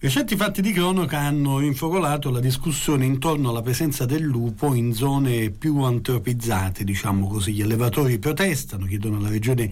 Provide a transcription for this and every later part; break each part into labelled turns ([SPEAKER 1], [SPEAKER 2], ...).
[SPEAKER 1] Recenti fatti di cronaca hanno infocolato la discussione intorno alla presenza del lupo in zone più antropizzate, diciamo così. Gli allevatori protestano, chiedono alla regione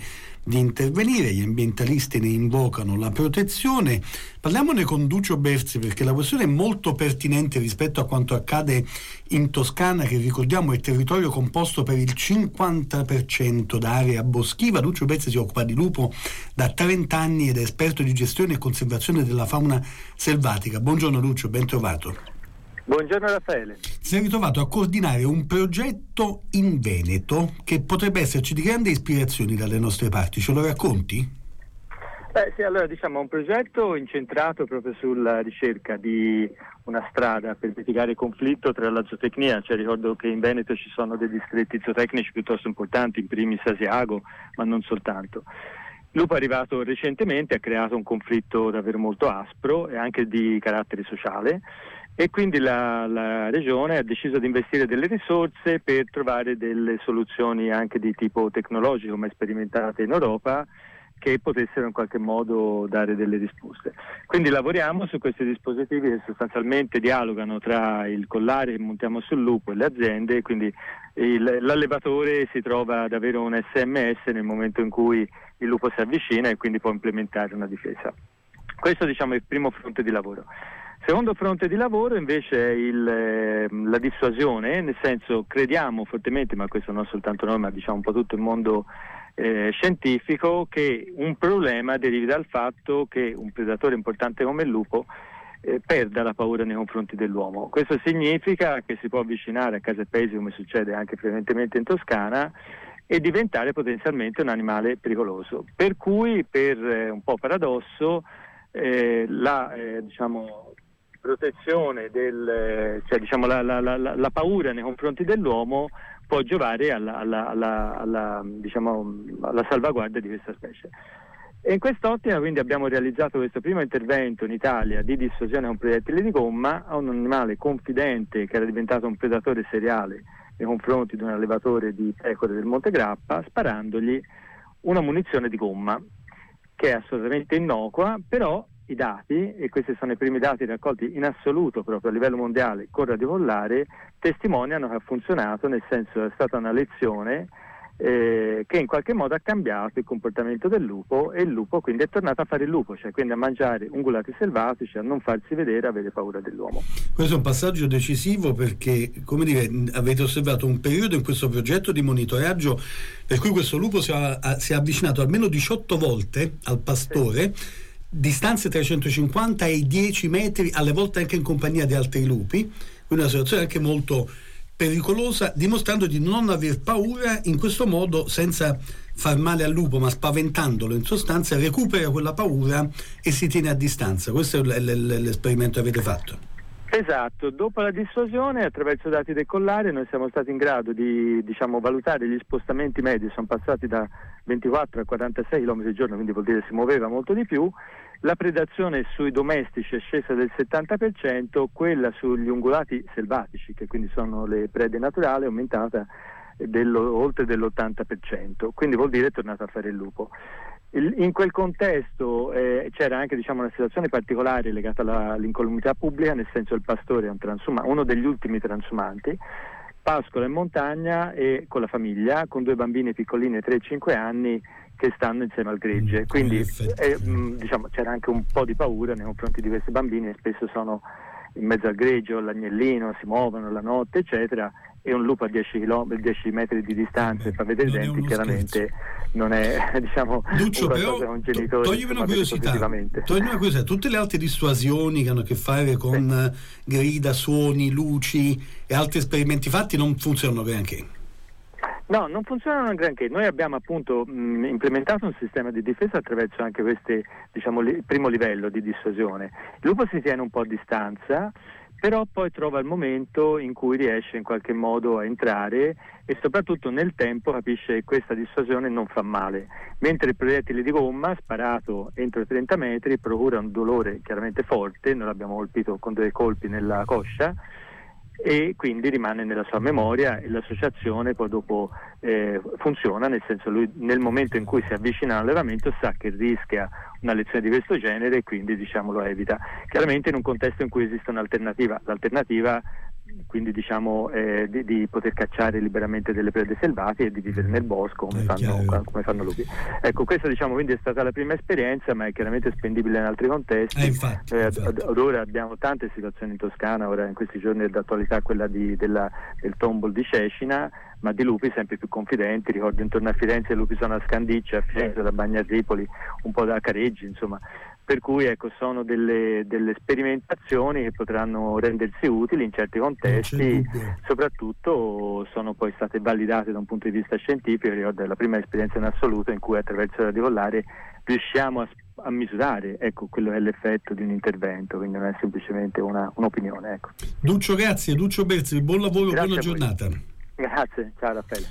[SPEAKER 1] di intervenire, gli ambientalisti ne invocano la protezione. Parliamone con Duccio Berzi perché la questione è molto pertinente rispetto a quanto accade in Toscana, che ricordiamo è territorio composto per il 50% da area boschiva. Duccio Berzi si occupa di lupo da 30 anni ed è esperto di gestione e conservazione della fauna selvatica. Buongiorno Lucio, ben trovato.
[SPEAKER 2] Buongiorno Raffaele.
[SPEAKER 1] Si è ritrovato a coordinare un progetto in Veneto che potrebbe esserci di grande ispirazione dalle nostre parti. Ce lo racconti?
[SPEAKER 2] Beh, sì, allora diciamo un progetto incentrato proprio sulla ricerca di una strada per mitigare il conflitto tra la zootecnia, cioè ricordo che in Veneto ci sono dei distretti zootecnici piuttosto importanti, in primis Asiago, ma non soltanto. Lupo è arrivato recentemente, ha creato un conflitto davvero molto aspro e anche di carattere sociale e quindi la, la, regione ha deciso di investire delle risorse per trovare delle soluzioni anche di tipo tecnologico mai sperimentate in Europa che potessero in qualche modo dare delle risposte. Quindi lavoriamo su questi dispositivi che sostanzialmente dialogano tra il collare che montiamo sul lupo e le aziende, quindi il, l'allevatore si trova ad avere un SMS nel momento in cui il lupo si avvicina e quindi può implementare una difesa. Questo diciamo, è il primo fronte di lavoro. Secondo fronte di lavoro invece è il, eh, la dissuasione, nel senso crediamo fortemente, ma questo non soltanto noi, ma diciamo un po' tutto il mondo eh, scientifico, che un problema derivi dal fatto che un predatore importante come il lupo eh, perda la paura nei confronti dell'uomo. Questo significa che si può avvicinare a case e paesi, come succede anche frequentemente in Toscana, e diventare potenzialmente un animale pericoloso. Per cui, per eh, un po' paradosso, eh, la eh, diciamo, protezione, del, cioè, diciamo, la, la, la, la, paura nei confronti dell'uomo può giovare alla, alla, alla, diciamo, alla salvaguardia di questa specie. E in quest'ottica quindi abbiamo realizzato questo primo intervento in Italia di dissuasione con proiettili di gomma a un animale confidente che era diventato un predatore seriale nei confronti di un allevatore di pecore del Monte Grappa, sparandogli una munizione di gomma che è assolutamente innocua, però i dati, e questi sono i primi dati raccolti in assoluto proprio a livello mondiale con radiovollare, testimoniano che ha funzionato, nel senso è stata una lezione eh, che in qualche modo ha cambiato il comportamento del lupo e il lupo quindi è tornato a fare il lupo, cioè quindi a mangiare ungulati selvatici, a non farsi vedere, a avere paura dell'uomo.
[SPEAKER 1] Questo è un passaggio decisivo perché, come dire, avete osservato un periodo in questo progetto di monitoraggio per cui questo lupo si, è, si è avvicinato almeno 18 volte al pastore. Sì distanze tra i 150 e i 10 metri, alle volte anche in compagnia di altri lupi, quindi una situazione anche molto pericolosa, dimostrando di non aver paura in questo modo senza far male al lupo, ma spaventandolo in sostanza, recupera quella paura e si tiene a distanza. Questo è l'esperimento che avete fatto.
[SPEAKER 2] Esatto, dopo la dissuasione attraverso dati del collare noi siamo stati in grado di diciamo, valutare gli spostamenti medi, sono passati da 24 a 46 km al giorno, quindi vuol dire si muoveva molto di più, la predazione sui domestici è scesa del 70%, quella sugli ungulati selvatici, che quindi sono le prede naturali, è aumentata dello, oltre dell'80%, quindi vuol dire è tornato a fare il lupo. In quel contesto eh, c'era anche diciamo, una situazione particolare legata alla, all'incolumità pubblica, nel senso il pastore è uno degli ultimi transumanti, pascola in montagna e con la famiglia, con due bambini piccolini 3-5 anni che stanno insieme al gregge. Mm, Quindi eh, mm, diciamo, c'era anche un po' di paura nei confronti di questi bambini, spesso sono in mezzo al greggio, l'agnellino, si muovono la notte, eccetera, e un lupo a 10, km, 10 metri di distanza e fa vedere i denti, chiaramente scherzo. non è diciamo,
[SPEAKER 1] Duccio, però, un genitore. Toglimi una curiosità, toglimi una curiosità, tutte le altre dissuasioni che hanno a che fare con sì. grida, suoni, luci e altri esperimenti fatti non funzionano granché.
[SPEAKER 2] No, non funzionano granché. Noi abbiamo appunto mh, implementato un sistema di difesa attraverso anche questo diciamo, li, primo livello di dissuasione. Il lupo si tiene un po' a distanza, però poi trova il momento in cui riesce in qualche modo a entrare e soprattutto nel tempo capisce che questa dissuasione non fa male, mentre il proiettile di gomma sparato entro i 30 metri procura un dolore chiaramente forte, noi l'abbiamo colpito con dei colpi nella coscia e quindi rimane nella sua memoria e l'associazione poi dopo eh, funziona, nel senso lui nel momento in cui si avvicina all'allevamento sa che rischia una lezione di questo genere e quindi diciamo, lo evita. Chiaramente in un contesto in cui esiste un'alternativa, l'alternativa quindi diciamo eh, di, di, poter cacciare liberamente delle prede selvatiche e di vivere nel bosco come, fanno, come fanno, lupi. Ecco, questa diciamo quindi è stata la prima esperienza, ma è chiaramente spendibile in altri contesti.
[SPEAKER 1] Eh, infatti,
[SPEAKER 2] eh,
[SPEAKER 1] infatti.
[SPEAKER 2] Ad, ora abbiamo tante situazioni in Toscana, ora in questi giorni è d'attualità quella di, della, del tombol di Cecina, ma di lupi sempre più confidenti. Ricordo intorno a Firenze i lupi sono a Scandiccia, a Firenze da Bagnarripoli, un po' da Careggi, insomma per cui ecco, sono delle, delle, sperimentazioni che potranno rendersi utili in certi contesti, soprattutto sono poi state validate da un punto di vista scientifico, ricordo è la prima esperienza in assoluto in cui attraverso il radicolare riusciamo a, a misurare ecco, quello che è l'effetto di un intervento, quindi non è semplicemente una, un'opinione. Ecco.
[SPEAKER 1] Duccio, grazie, Duccio Berzi, buon lavoro,
[SPEAKER 2] grazie
[SPEAKER 1] buona giornata.
[SPEAKER 2] Grazie, ciao Raffaele.